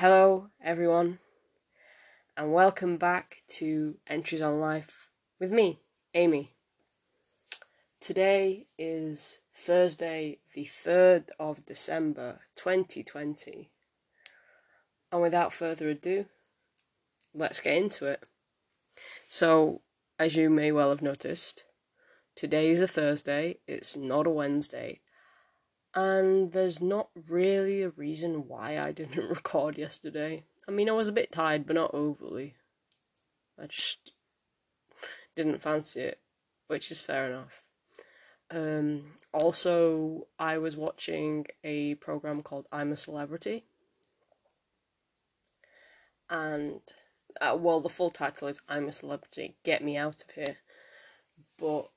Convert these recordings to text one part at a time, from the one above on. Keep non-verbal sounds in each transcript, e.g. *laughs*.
Hello, everyone, and welcome back to Entries on Life with me, Amy. Today is Thursday, the 3rd of December 2020, and without further ado, let's get into it. So, as you may well have noticed, today is a Thursday, it's not a Wednesday, and there's not really a reason why I *laughs* didn't record yesterday. I mean, I was a bit tired, but not overly. I just didn't fancy it, which is fair enough. Um, also, I was watching a program called I'm a Celebrity. And, uh, well, the full title is I'm a Celebrity, Get Me Out of Here. But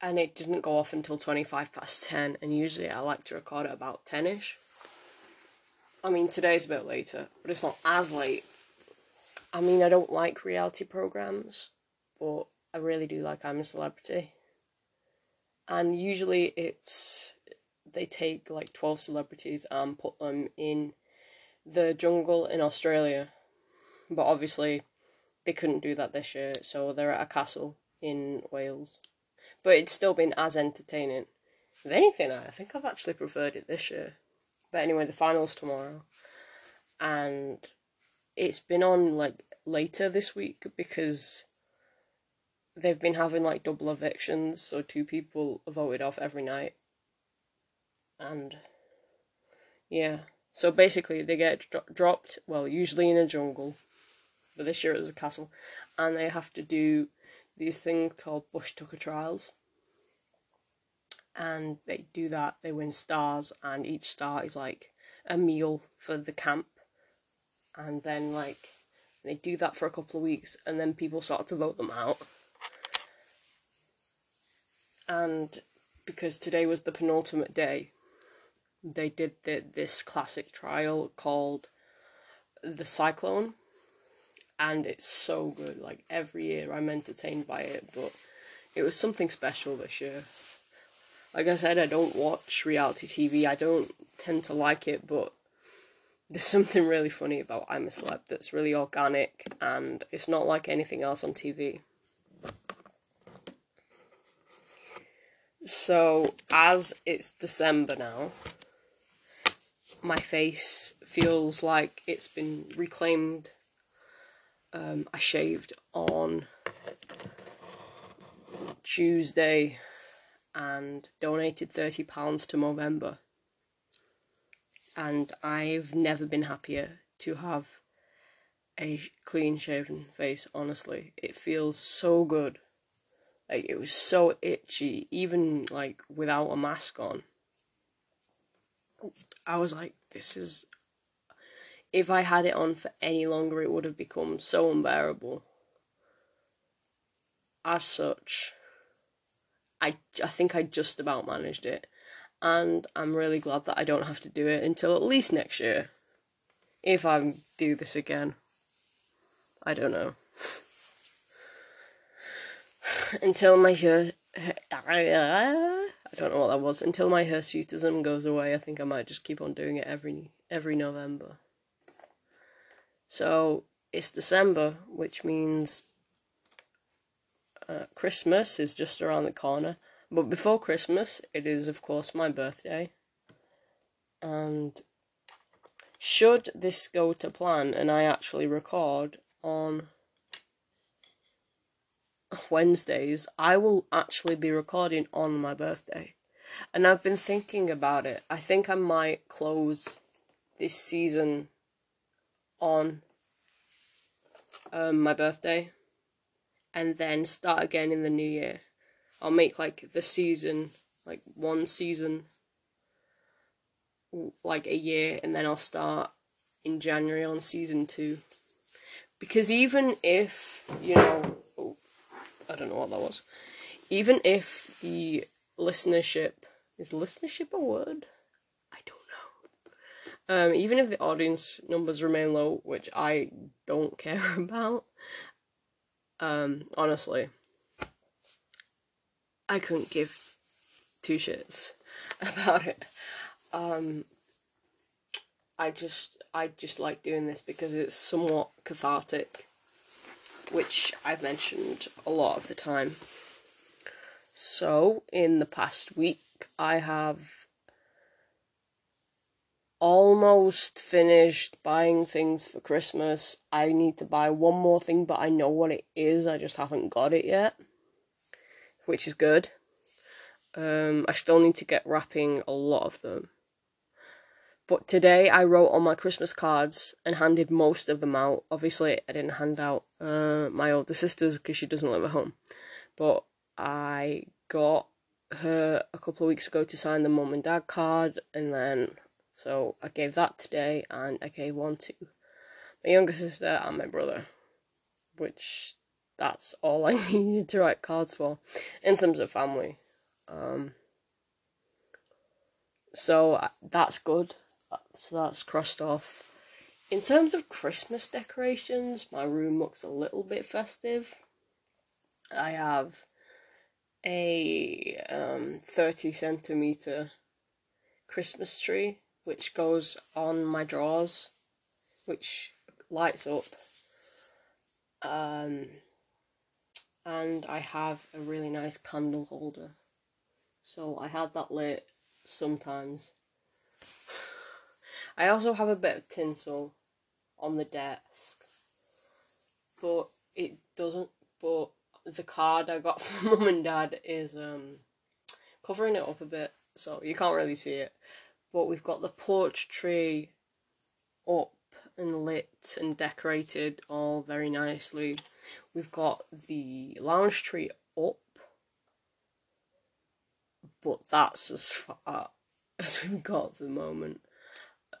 and it didn't go off until 25 past 10 and usually i like to record at about 10ish i mean today's a bit later but it's not as late. I mean i don't like reality programs but i really do like i'm a celebrity. And usually it's they take like 12 celebrities and put them in the jungle in australia. But obviously they couldn't do that this year so they're at a castle in wales but it's still been as entertaining. If anything, I think I've actually preferred it this year. But anyway, the finals tomorrow, and it's been on like later this week because they've been having like double evictions, so two people voted off every night, and yeah. So basically, they get dro- dropped. Well, usually in a jungle, but this year it was a castle, and they have to do these things called bush tucker trials. And they do that, they win stars, and each star is like a meal for the camp. And then, like, they do that for a couple of weeks, and then people start to vote them out. And because today was the penultimate day, they did the, this classic trial called the Cyclone and it's so good. Like every year, I'm entertained by it, but it was something special this year. Like I said, I don't watch reality TV. I don't tend to like it, but there's *laughs* something really funny about I'm a Celeb that's really organic, and it's not like anything else on TV. So, as it's December now, my face feels like it's been reclaimed um, I shaved on Tuesday and donated £30 to Movember. And I've never been happier to have a clean shaven face, honestly. It feels so good. Like, it was so itchy, even like without a mask on. I was like, this is if I had it on for any longer, it would have become so unbearable. As such, I, I think I just about managed it, and I'm really glad that I don't have to do it until at least next year. If I do this again, I don't know. *sighs* until my *sighs* I don't know what that was. Until my hirsutism goes away, I think I might just keep on doing it every every November. So it's December, which means uh, Christmas is just around the corner. But before Christmas, it is, of course, my birthday. And should this go to plan and I actually record on Wednesdays, I will actually be recording on my birthday. And I've been thinking about it. I think I might close this season on um, my birthday and then start again in the new year. I'll make like the season, like one season, like a year, and then I'll start in January on season two. Because even if, you know, oh, I don't know what that was, even if the listenership, is listenership a word? Um, even if the audience numbers remain low, which I don't *laughs* care about, um, honestly, I couldn't give two shits *laughs* about it. Um, I just I just like doing this because it's somewhat cathartic, which I've mentioned a lot of the time. So, in the past week, I have almost finished buying things for Christmas. I need to buy one more thing, but I know what it is. I just haven't got it yet, which is good. Um, I still need to get wrapping a lot of them. But today I wrote on my Christmas cards and handed most of them out. Obviously, I didn't hand out uh, my older sister's because she doesn't live at home. But I got her a couple of weeks ago to sign the mum and dad card, and then so I gave that today, and I gave one to my younger sister and my brother, which that's all I *laughs* needed to write cards for in terms of family. Um, so that's good. So that's crossed off. In terms of Christmas decorations, my room looks a little bit festive. I have a um, 30 centimeter Christmas tree which goes on my drawers, which lights up. Um, and I have a really nice candle holder. So I have that lit sometimes. *sighs* I also have a bit of tinsel on the desk, but it doesn't. But the card I got *laughs* from mum and dad is um covering it up a bit, so you can't really see it. But we've got the porch tree up and lit and decorated all very nicely. We've got the lounge tree up, but that's as far *laughs* as we've got for the moment.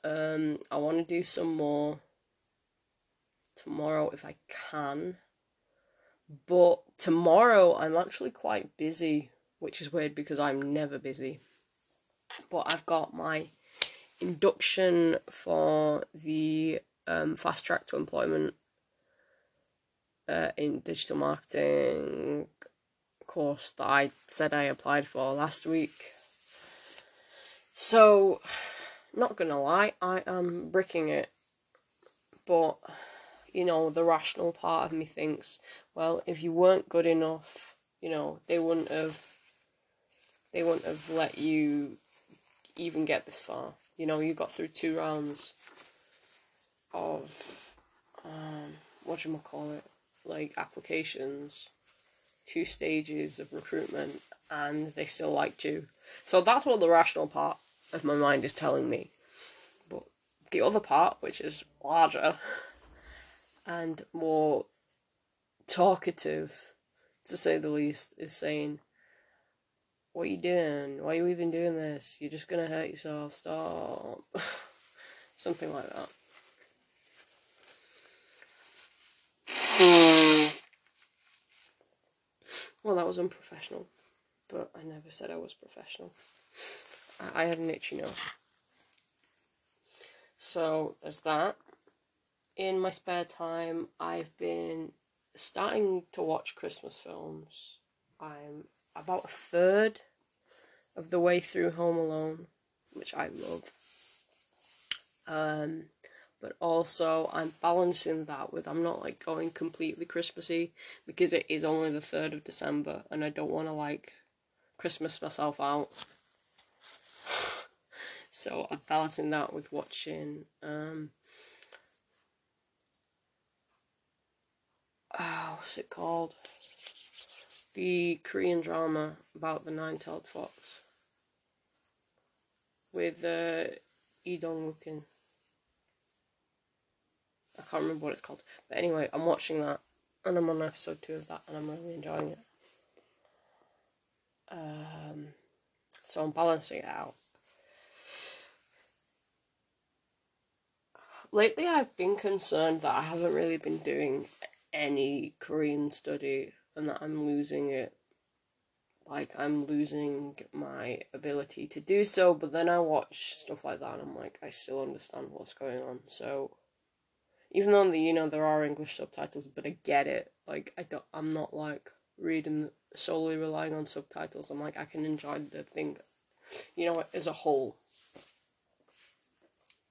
Um, I want to do some more tomorrow if I can. But tomorrow I'm actually quite busy, which is weird because I'm never busy. But I've got my induction for the um, fast track to employment uh, in digital marketing course that I said I applied for last week. So, not gonna lie, I am bricking it, but you know, the rational part of me thinks, well, if you weren't good enough, you know, they wouldn't have they wouldn't have let you even get this far. You know, you got through two rounds of um what you call it, like applications, two stages of recruitment, and they still liked you. So that's what the rational part of my mind is telling me. But the other part, which is larger, *laughs* and more talkative, to say the least, is saying, What are you doing? Why are you even doing this? You're just gonna hurt yourself. Stop. *laughs* Something like that. Hmm. well, that was unprofessional, but I never said I was professional. I, I had an itchy nose. So, there's that in my spare time, I've been starting to watch Christmas films. I'm about a third of the way through Home Alone, which I love. Um, but also I'm balancing that with I'm not like going completely Christmassy because it is only the third of December and I don't want to like Christmas myself out. *sighs* so I'm balancing that with watching um oh, what's it called? The Korean drama about the nine-tailed fox with uh, Lee Dong-wook I can't remember what it's called, but anyway, I'm watching that, and I'm on episode two of that, and I'm really enjoying it. Um, so I'm balancing it out. Lately, I've been concerned that I haven't really been doing any Korean study and that I'm losing it. Like, I'm losing my ability to do so, but then I watch stuff like that and I'm like, I still understand what's going on. So, even though, you know, there are English subtitles, but I get it. Like, I don't, I'm not like reading solely relying on subtitles. I'm like, I can enjoy the thing, you know, as a whole.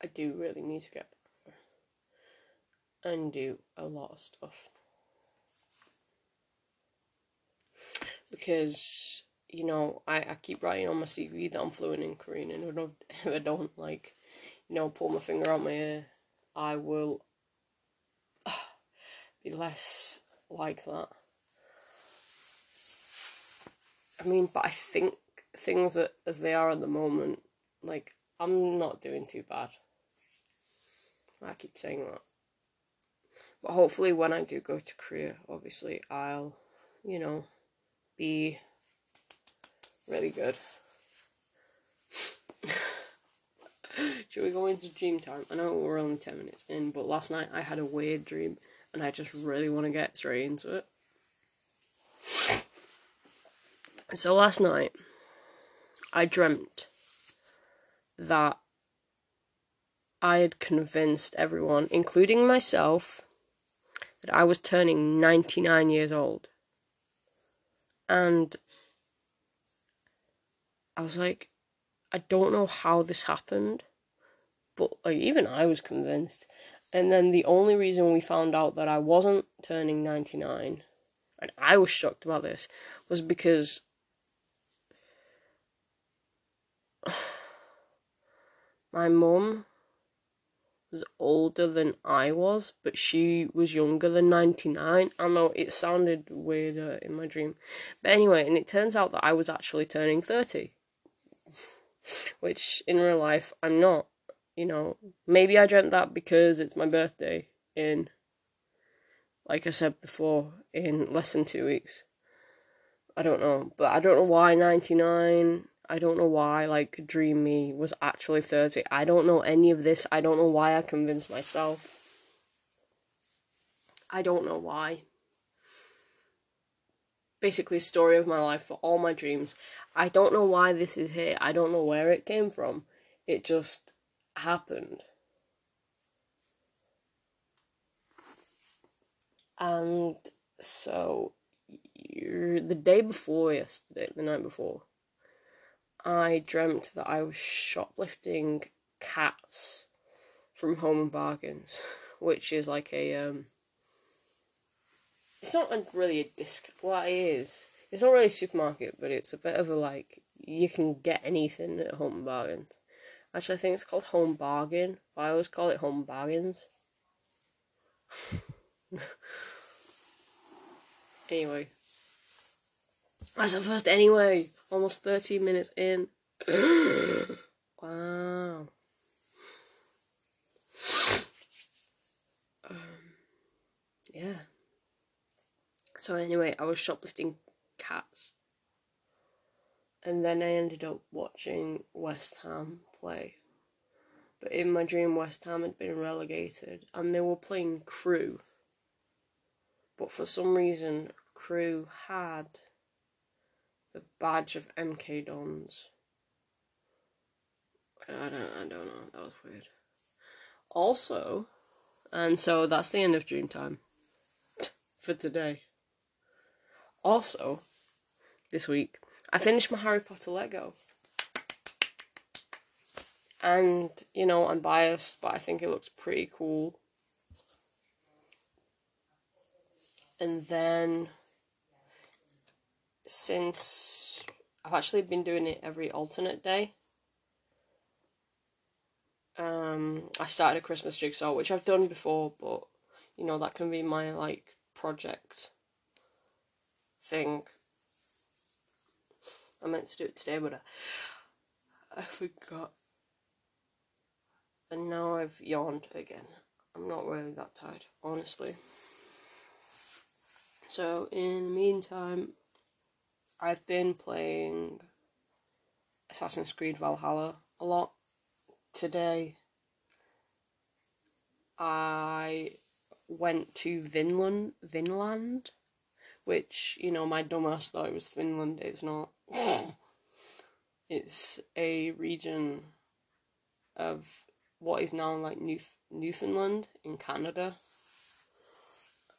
I do really need to get and do a lot of stuff. Because, you know, I, I keep writing on my CV that I'm fluent in Korean, and if I don't, if *laughs* I don't like, you know, pull my finger out my ear, I will *sighs* be less like that. I mean, but I think things that as they are at the moment, like I'm not doing too bad. I keep saying that. But hopefully when I do go to Korea, obviously I'll, you know, be really good. *laughs* Should we go into dream time? I know we're only 10 minutes in, but last night I had a weird dream and I just really want to get straight into it. *coughs* So last night I dreamt that I had convinced everyone, including myself, that I was turning 99 years old. And I was like, I don't know how this happened, but like even I was convinced. And then the only reason we found out that I wasn't turning 99, and I was shocked about this, was because *sighs* my mum was older than I was, but she was younger than 99. I know it sounded weirder in my dream. But anyway, and it turns out that I was actually turning 30. *laughs* Which in real life I'm not. You know, maybe I dreamt that because it's my birthday in, like I said before, in less than two weeks. I don't know. But I don't know why 99. I don't know why, like, Dream Me was actually 30. I don't know any of this. I don't know why I convinced myself. I don't know why. Basically, story of my life for all my dreams. I don't know why this is here. I don't know where it came from. It just happened. And so, the day before yesterday, the night before, I dreamt that I was shoplifting cats from Home Bargains, which is like a um. It's not a, really a disc. What it is, it's not really a supermarket, but it's a bit of a like you can get anything at Home Bargains. Actually, I think it's called Home Bargain. I always call it Home Bargains. *laughs* anyway, that's the first. Anyway almost 13 minutes in. *gasps* wow. Um, yeah. So anyway, I was shoplifting cats. And then I ended up watching West Ham play. But in my dream, West Ham had been relegated and they were playing Crewe. But for some reason, Crewe had the badge of MK Dons. I don't, I don't know. That was weird. Also, and so that's the end of Dream Time *laughs* for today. Also, this week, I finished my Harry Potter Lego. And, you know, I'm biased, but I think it looks pretty cool. And then since I've actually been doing it every alternate day. Um, I started a Christmas jigsaw, which I've done before, but you know that can be my like project thing. I meant to do it today, but I, I forgot. And now I've yawned again. I'm not really that tired, honestly. So, in the meantime, I've been playing Assassin's Creed Valhalla a lot. Today, I went to Vinland, Vinland, which you know my dumbass thought it was Finland. It's not. *laughs* it's a region of what is now like New Newfoundland in Canada.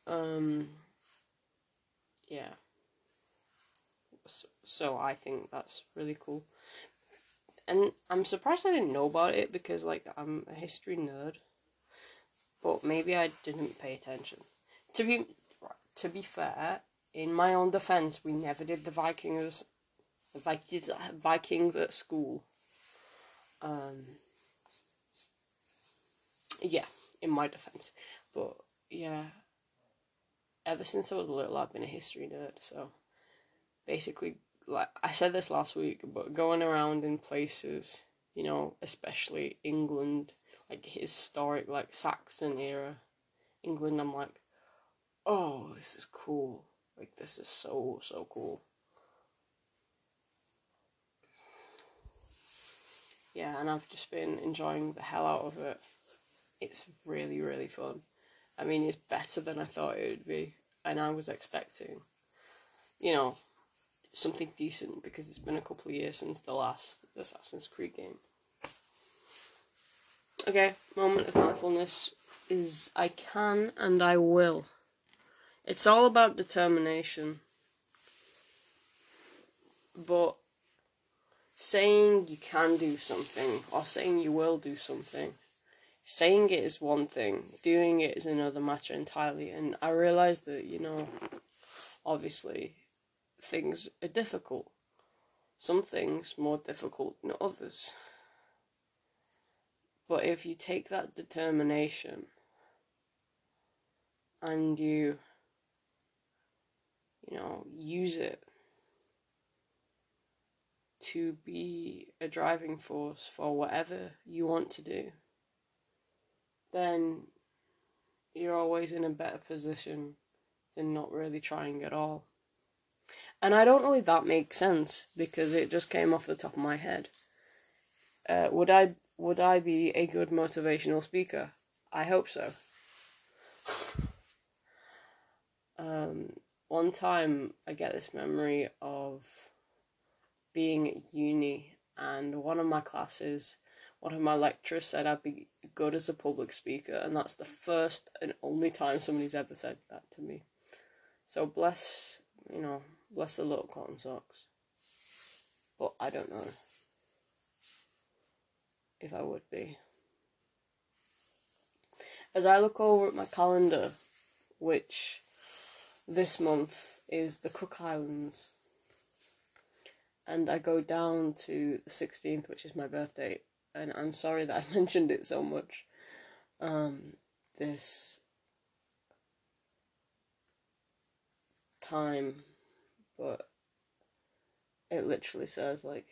Um. Yeah so I think that's really cool. and I'm surprised I didn't know about it because like I'm a history nerd. But maybe I didn't pay attention. To be to be fair, in my own defense, we never did the Vikings, the Vikings, Vikings at school. Um. Yeah, in my defense, but yeah. Ever since I was little, I've been a history nerd. So, basically, like I said this last week, but going around in places, you know, especially England, like historic, like Saxon era England, I'm like, oh, this is cool. Like, this is so, so cool. Yeah, and I've just been enjoying the hell out of it. It's really, really fun. I mean, it's better than I thought it would be, and I was expecting. You know, something decent because it's been a couple of years since the last Assassin's Creed game. Okay, moment of mindfulness is I can and I will. It's all about determination. But saying you can do something or saying you will do something, saying it is one thing, doing it is another matter entirely. And I realize that, you know, obviously things are difficult. Some things more difficult than others. But if you take that determination and you, you know, use it to be a driving force for whatever you want to do, then you're always in a better position than not really trying at all. And I don't know if that makes sense because it just came off the top of my head. Uh, would I would I be a good motivational speaker? I hope so. *sighs* um, one time I get this memory of being at uni and one of my classes, one of my lecturers said I'd be good as a public speaker, and that's the first and only time somebody's ever said that to me. So bless, you know, bless the little cotton socks. But I don't know if I would be. As I look over at my calendar, which this month is the Cook Islands, and I go down to the 16th, which is my birthday, and I'm sorry that I *laughs* mentioned it so much. Um, this time, but it literally says like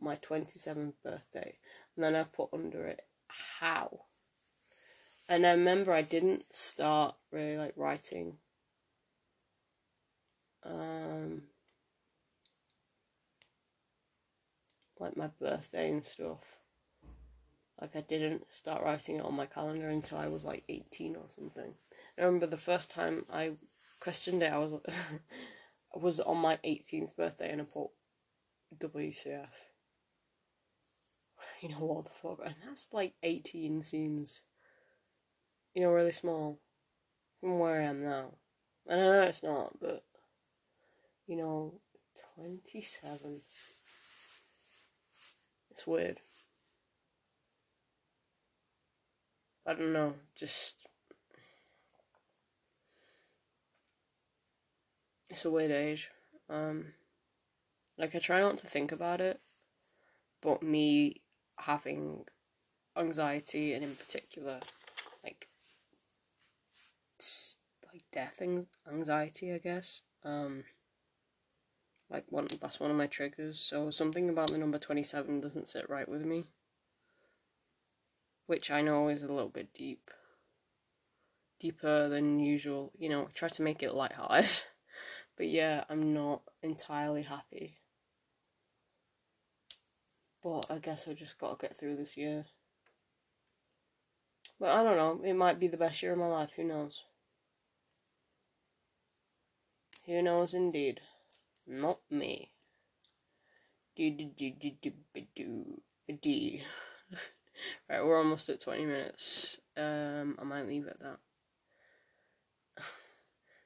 my 27th birthday, and then I put under it how. And I remember I didn't start really like writing um like my birthday and stuff. Like I didn't start writing it on my calendar until I was like 18 or something. I remember the first time I questioned it I was *laughs* was on my 18th birthday and I put WCF you know, what the fuck? And that's like 18 seems, you know, really small from where I am now. And I know it's not, but, you know, 27. It's weird. I don't know, just. It's a weird age. Um, like, I try not to think about it, but me having anxiety and in particular like like death anxiety I guess. Um like one that's one of my triggers. So something about the number 27 doesn't sit right with me which I know is a little bit deep deeper than usual. You know try to make it lighthearted *laughs* but yeah I'm not entirely happy but I guess I just got to get through this year. But I don't know, it might be the best year of my life, who knows? Who knows indeed? Not me. *laughs* Right, we're almost at 20 minutes. Um, I might leave it at that.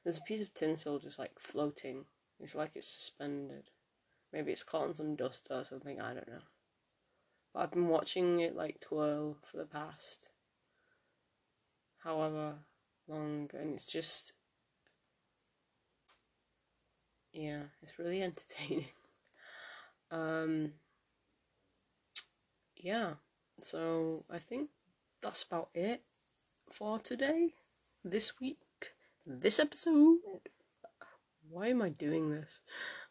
There's a piece of tinsel just like floating. It's like it's suspended. Maybe it's caught on some dust or something, I don't know. But I've been watching it like twirl for the past however long, and it's just yeah, it's really *laughs* entertaining. um, yeah, so I think that's about it for today, this week, this episode. Why am I doing this?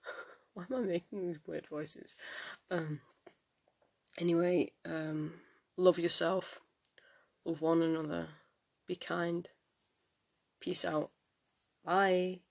*laughs* Why am I making these weird voices? Um, anyway, um, love yourself, love one another, be kind. Peace out. Bye.